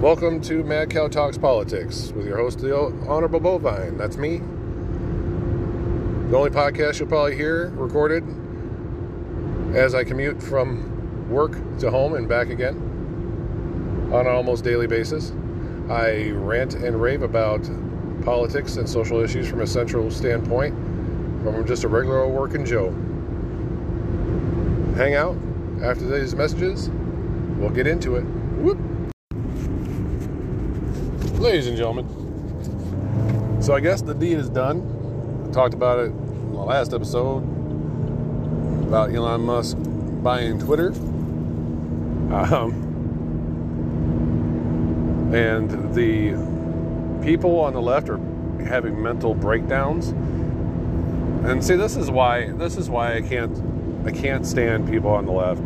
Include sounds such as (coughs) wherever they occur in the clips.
Welcome to Mad Cow Talks Politics with your host, the Honorable Bovine. That's me. The only podcast you'll probably hear recorded as I commute from work to home and back again on an almost daily basis. I rant and rave about politics and social issues from a central standpoint, from just a regular old working Joe. Hang out after these messages. We'll get into it. Whoop. Ladies and gentlemen, so I guess the deed is done. I talked about it in the last episode about Elon Musk buying Twitter. Um, and the people on the left are having mental breakdowns. And see, this is why this is why I can't I can't stand people on the left.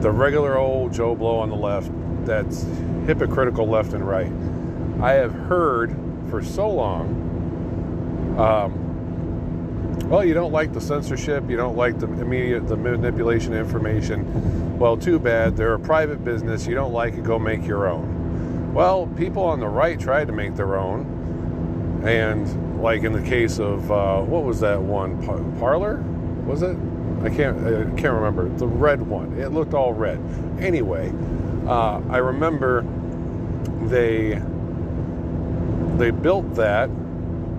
The regular old Joe Blow on the left that's hypocritical left and right. I have heard for so long. Um, well, you don't like the censorship, you don't like the immediate the manipulation of information. Well, too bad. They're a private business. You don't like it, go make your own. Well, people on the right tried to make their own, and like in the case of uh, what was that one Parler? Was it? I can't I can't remember the red one. It looked all red. Anyway, uh, I remember they they built that.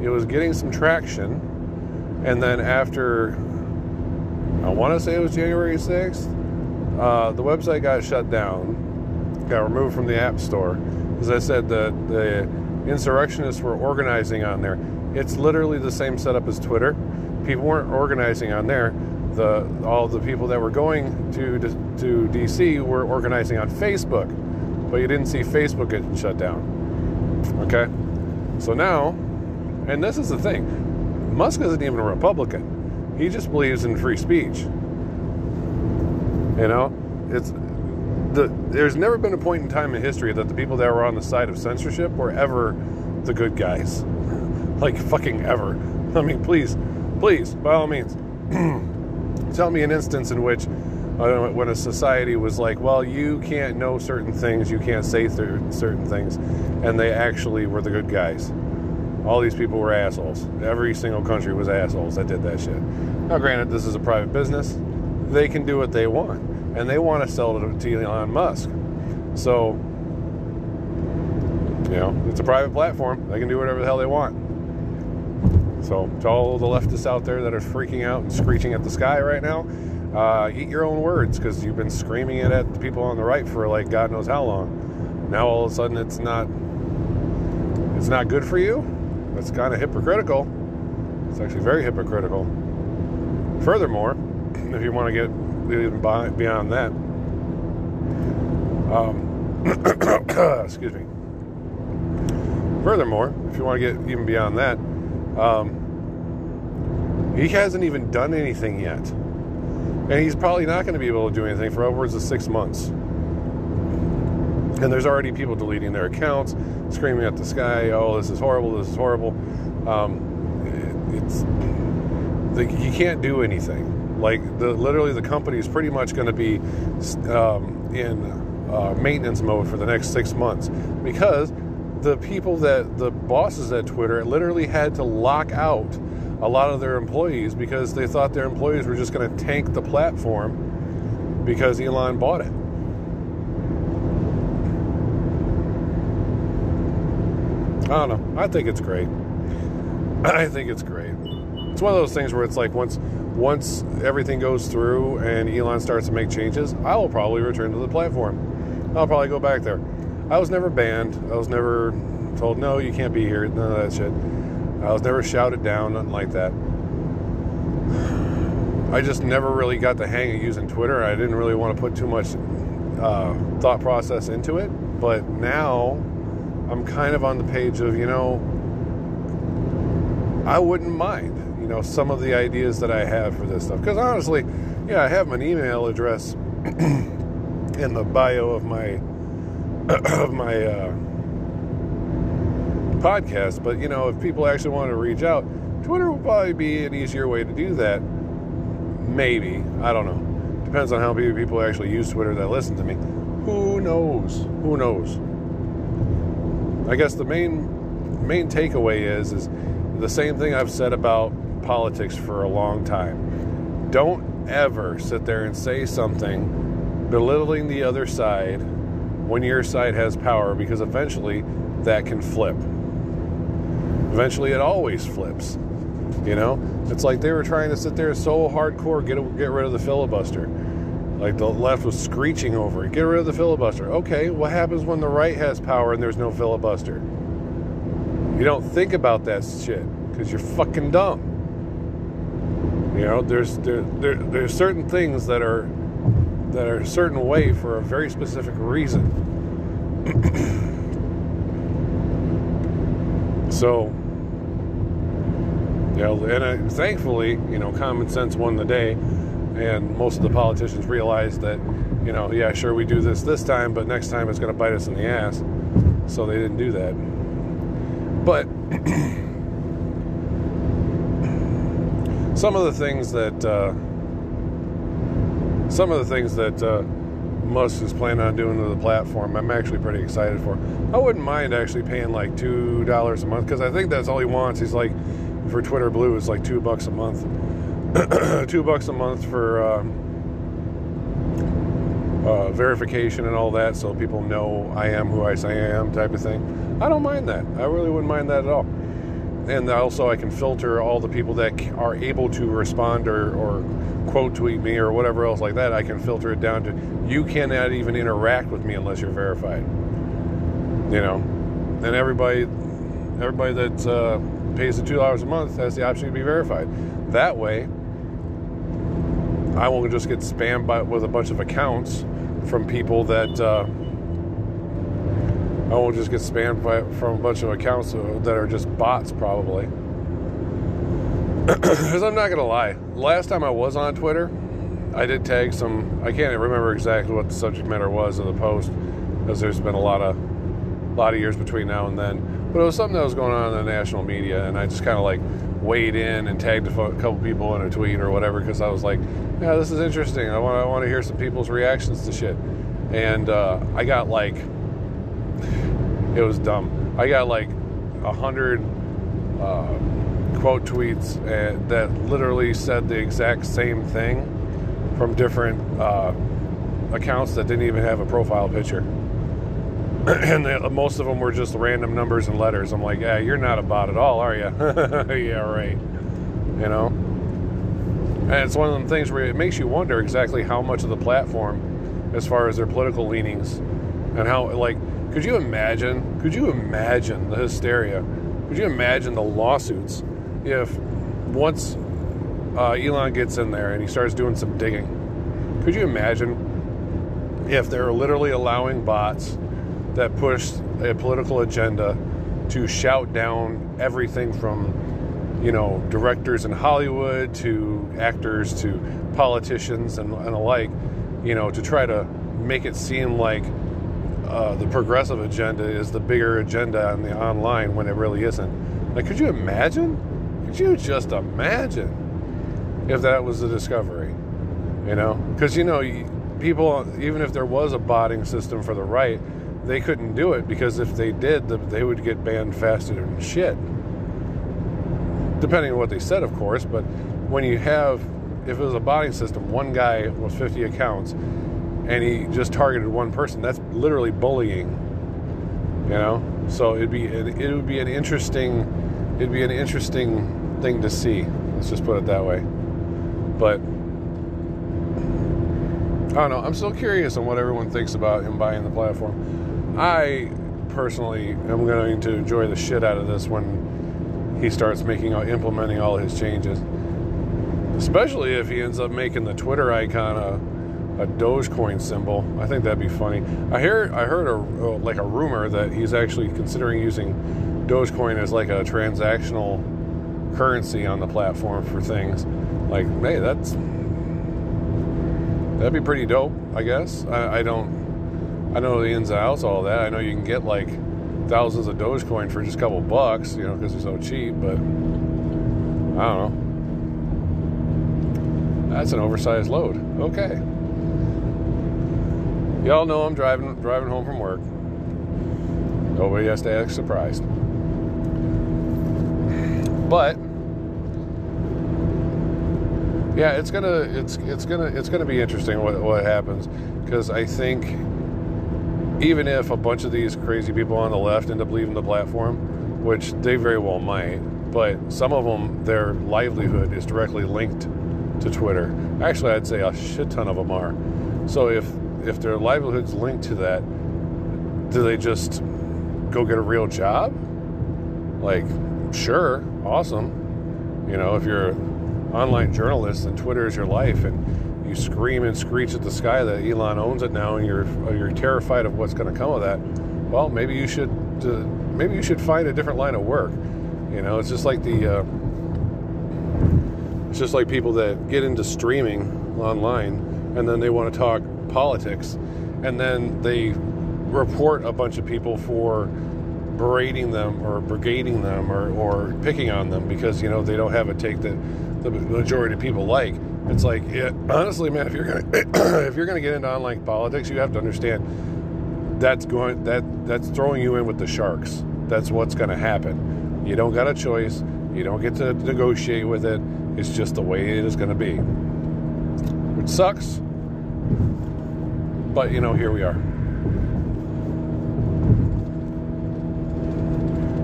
It was getting some traction, and then after I want to say it was January sixth, uh, the website got shut down, got removed from the App Store. As I said, the the insurrectionists were organizing on there. It's literally the same setup as Twitter. People weren't organizing on there the all the people that were going to to DC were organizing on Facebook, but you didn't see Facebook getting shut down. Okay, so now, and this is the thing, Musk isn't even a Republican. He just believes in free speech. You know, it's the there's never been a point in time in history that the people that were on the side of censorship were ever the good guys. (laughs) like fucking ever. (laughs) I mean, please, please, by all means. (clears throat) Tell me an instance in which, uh, when a society was like, well, you can't know certain things, you can't say th- certain things, and they actually were the good guys. All these people were assholes. Every single country was assholes that did that shit. Now, granted, this is a private business. They can do what they want, and they want to sell it to Elon Musk. So, you know, it's a private platform. They can do whatever the hell they want. So, to all the leftists out there that are freaking out and screeching at the sky right now, uh, eat your own words because you've been screaming it at the people on the right for like God knows how long. Now all of a sudden it's not it's not good for you. That's kind of hypocritical. It's actually very hypocritical. Furthermore, if you want to get even beyond that, um, (coughs) excuse me. Furthermore, if you want to get even beyond that, um, he hasn't even done anything yet. And he's probably not going to be able to do anything for upwards of six months. And there's already people deleting their accounts, screaming at the sky, oh, this is horrible, this is horrible. Um, it's the, he can't do anything. Like the literally, the company is pretty much going to be um, in uh, maintenance mode for the next six months because the people that the bosses at Twitter literally had to lock out a lot of their employees because they thought their employees were just going to tank the platform because Elon bought it. I don't know. I think it's great. (clears throat) I think it's great. It's one of those things where it's like once once everything goes through and Elon starts to make changes, I will probably return to the platform. I'll probably go back there. I was never banned. I was never told, no, you can't be here. None of that shit. I was never shouted down, nothing like that. I just never really got the hang of using Twitter. I didn't really want to put too much uh, thought process into it. But now I'm kind of on the page of, you know, I wouldn't mind, you know, some of the ideas that I have for this stuff. Because honestly, yeah, I have my email address (clears throat) in the bio of my (clears throat) of my uh, podcast. But you know, if people actually want to reach out, Twitter will probably be an easier way to do that. Maybe I don't know. Depends on how many people actually use Twitter that listen to me. Who knows? Who knows? I guess the main main takeaway is is the same thing I've said about politics for a long time. Don't ever sit there and say something belittling the other side when your side has power because eventually that can flip. Eventually it always flips. You know? It's like they were trying to sit there so hardcore get get rid of the filibuster. Like the left was screeching over it. Get rid of the filibuster. Okay, what happens when the right has power and there's no filibuster? You don't think about that shit because you're fucking dumb. You know, there's there, there there's certain things that are that are a certain way for a very specific reason. (clears throat) so, you know, and I, thankfully, you know, common sense won the day, and most of the politicians realized that, you know, yeah, sure, we do this this time, but next time it's going to bite us in the ass. So they didn't do that. But (clears throat) some of the things that uh, some of the things that uh, Musk is planning on doing to the platform, I'm actually pretty excited for. I wouldn't mind actually paying like two dollars a month because I think that's all he wants. He's like for Twitter Blue is like two bucks a month, (clears throat) two bucks a month for uh, uh, verification and all that, so people know I am who I say I am, type of thing. I don't mind that. I really wouldn't mind that at all. And also, I can filter all the people that are able to respond or, or quote tweet me or whatever else like that. I can filter it down to you cannot even interact with me unless you're verified. You know, and everybody, everybody that uh, pays the two dollars a month has the option to be verified. That way, I won't just get spammed by, with a bunch of accounts from people that. Uh, I won't just get spammed by, from a bunch of accounts that are just bots, probably. (clears throat) Because I'm not going to lie. Last time I was on Twitter, I did tag some. I can't remember exactly what the subject matter was of the post, because there's been a lot of, lot of years between now and then. But it was something that was going on in the national media, and I just kind of like weighed in and tagged a couple people in a tweet or whatever, because I was like, yeah, this is interesting. I want, I want to hear some people's reactions to shit. And uh, I got like it was dumb. I got like a hundred uh, quote tweets uh, that literally said the exact same thing from different uh, accounts that didn't even have a profile picture. (clears throat) and they, most of them were just random numbers and letters. I'm like, yeah, you're not a bot at all, are you? (laughs) yeah, right. You know? And it's one of them things where it makes you wonder exactly how much of the platform, as far as their political leanings, and how, like, could you imagine? Could you imagine the hysteria? Could you imagine the lawsuits if once uh, Elon gets in there and he starts doing some digging? Could you imagine if they're literally allowing bots that push a political agenda to shout down everything from, you know, directors in Hollywood to actors to politicians and, and alike, you know, to try to make it seem like uh, the progressive agenda is the bigger agenda on the online when it really isn't. Like, could you imagine? Could you just imagine if that was the discovery? You know, because you know, people, even if there was a botting system for the right, they couldn't do it because if they did, they would get banned faster than shit. Depending on what they said, of course, but when you have, if it was a botting system, one guy with 50 accounts and he just targeted one person. That's literally bullying, you know. So it'd be it would be an interesting it'd be an interesting thing to see. Let's just put it that way. But I don't know. I'm still curious on what everyone thinks about him buying the platform. I personally am going to enjoy the shit out of this when he starts making uh, implementing all his changes. Especially if he ends up making the Twitter icon a a Dogecoin symbol. I think that'd be funny. I hear I heard a uh, like a rumor that he's actually considering using Dogecoin as like a transactional currency on the platform for things. Like, hey, that's that'd be pretty dope. I guess I, I don't I know the ins and outs all that. I know you can get like thousands of Dogecoin for just a couple bucks, you know, because they're so cheap. But I don't know. That's an oversized load. Okay. Y'all know I'm driving driving home from work. Nobody has to act surprised. But yeah, it's gonna it's it's gonna it's gonna be interesting what what happens because I think even if a bunch of these crazy people on the left end up leaving the platform, which they very well might, but some of them their livelihood is directly linked to Twitter. Actually, I'd say a shit ton of them are. So if if their livelihood's linked to that, do they just go get a real job? Like, sure, awesome. You know, if you're an online journalist and Twitter is your life and you scream and screech at the sky that Elon owns it now and you're you're terrified of what's going to come of that, well, maybe you should uh, maybe you should find a different line of work. You know, it's just like the uh, it's just like people that get into streaming online and then they want to talk politics and then they report a bunch of people for berating them or brigading them or, or picking on them because you know they don't have a take that the majority of people like. It's like yeah, (clears throat) honestly man if you're gonna (clears throat) if you're gonna get into online politics you have to understand that's going that that's throwing you in with the sharks. That's what's to happen. You don't got a choice. You don't get to negotiate with it. It's just the way it is to be. Which sucks but you know here we are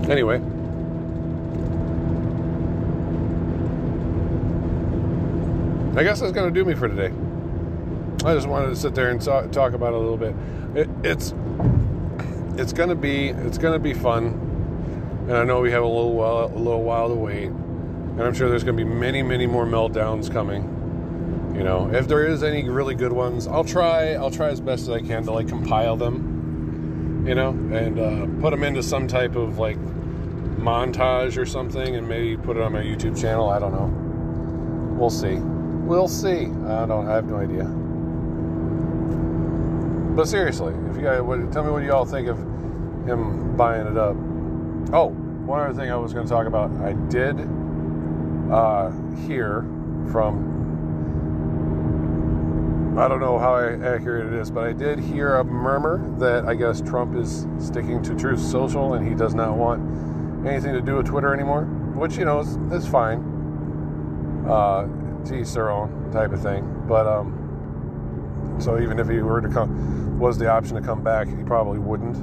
Anyway. I guess that's going to do me for today. I just wanted to sit there and talk about it a little bit. It, it's it's going to be it's going to be fun, and I know we have a little while a little while to wait, and I'm sure there's going to be many many more meltdowns coming. You know, if there is any really good ones, I'll try I'll try as best as I can to like compile them, you know, and uh, put them into some type of like montage or something and maybe put it on my YouTube channel. I don't know. We'll see. We'll see. I don't. I have no idea. But seriously, if you guys what, tell me what you all think of him buying it up. Oh, one other thing I was going to talk about. I did uh, hear from. I don't know how accurate it is, but I did hear a murmur that I guess Trump is sticking to Truth Social and he does not want anything to do with Twitter anymore, which you know is, is fine. Uh, to each own type of thing. But um, so even if he were to come, was the option to come back, he probably wouldn't.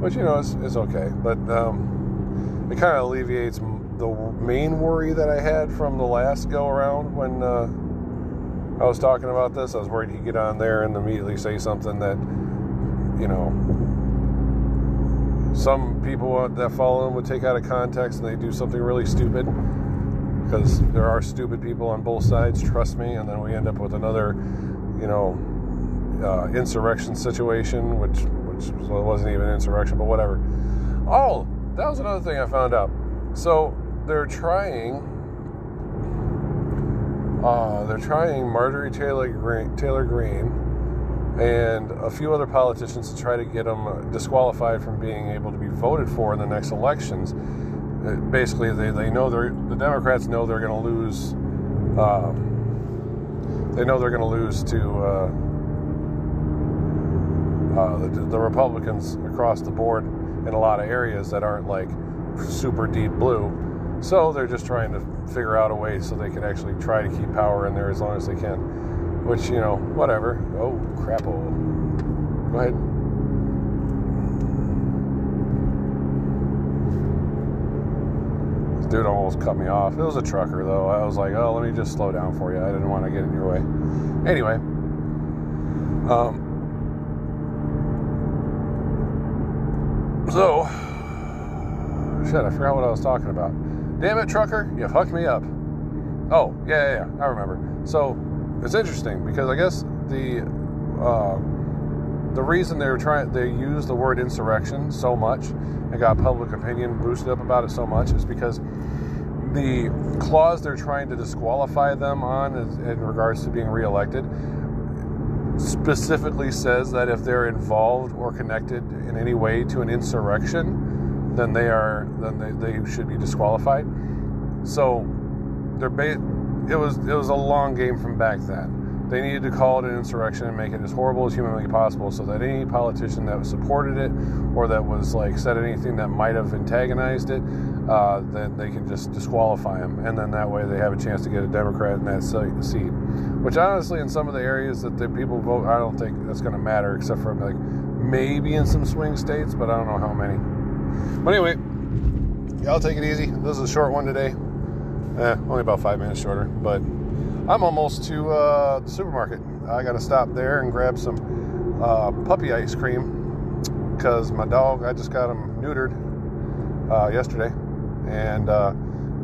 Which you know is, is okay. But um, it kind of alleviates the main worry that I had from the last go around when uh, I was talking about this. I was worried he'd get on there and immediately say something that you know some people that follow him would take out of context and they do something really stupid. Because there are stupid people on both sides trust me. And then we end up with another you know uh, insurrection situation which which well, wasn't even insurrection but whatever. Oh that was another thing i found out. So they're trying uh, they're trying marjorie taylor greene, taylor greene and a few other politicians to try to get them disqualified from being able to be voted for in the next elections. Uh, basically, they, they know they're the Democrats know they're going to lose. Uh, they know they're going to lose to uh, uh, the, the Republicans across the board in a lot of areas that aren't like super deep blue. So they're just trying to figure out a way so they can actually try to keep power in there as long as they can. Which, you know, whatever. Oh, crap. Go ahead. Dude almost cut me off. It was a trucker, though. I was like, oh, let me just slow down for you. I didn't want to get in your way. Anyway. Um, so, shit, I forgot what I was talking about. Damn it, trucker, you fucked me up. Oh, yeah, yeah, yeah, I remember. So, it's interesting because I guess the uh, the reason they were trying they use the word insurrection so much and got public opinion boosted up about it so much is because the clause they're trying to disqualify them on is, in regards to being reelected specifically says that if they're involved or connected in any way to an insurrection, then they are then they, they should be disqualified. So they're ba- it was it was a long game from back then. they needed to call it an insurrection and make it as horrible as humanly possible so that any politician that supported it or that was like said anything that might have antagonized it, uh, then they can just disqualify them. And then that way they have a chance to get a Democrat in that seat. Which honestly, in some of the areas that the people vote, I don't think that's going to matter except for like maybe in some swing states, but I don't know how many. But anyway, y'all take it easy. This is a short one today. Eh, only about five minutes shorter, but I'm almost to uh, the supermarket. I got to stop there and grab some uh, puppy ice cream because my dog, I just got him neutered uh, yesterday. And uh,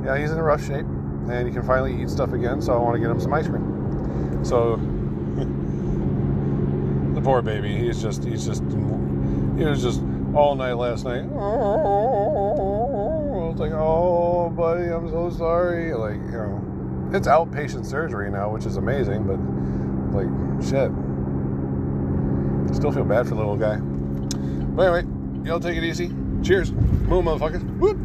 yeah, he's in a rough shape and he can finally eat stuff again. So I want to get him some ice cream. So (laughs) the poor baby, he's just, he's just, he was just all night last night. (laughs) I was like, oh, buddy, I'm so sorry. Like, you know it's outpatient surgery now, which is amazing, but like shit. Still feel bad for the little guy. But anyway, y'all take it easy. Cheers. Moon motherfuckers. Whoop.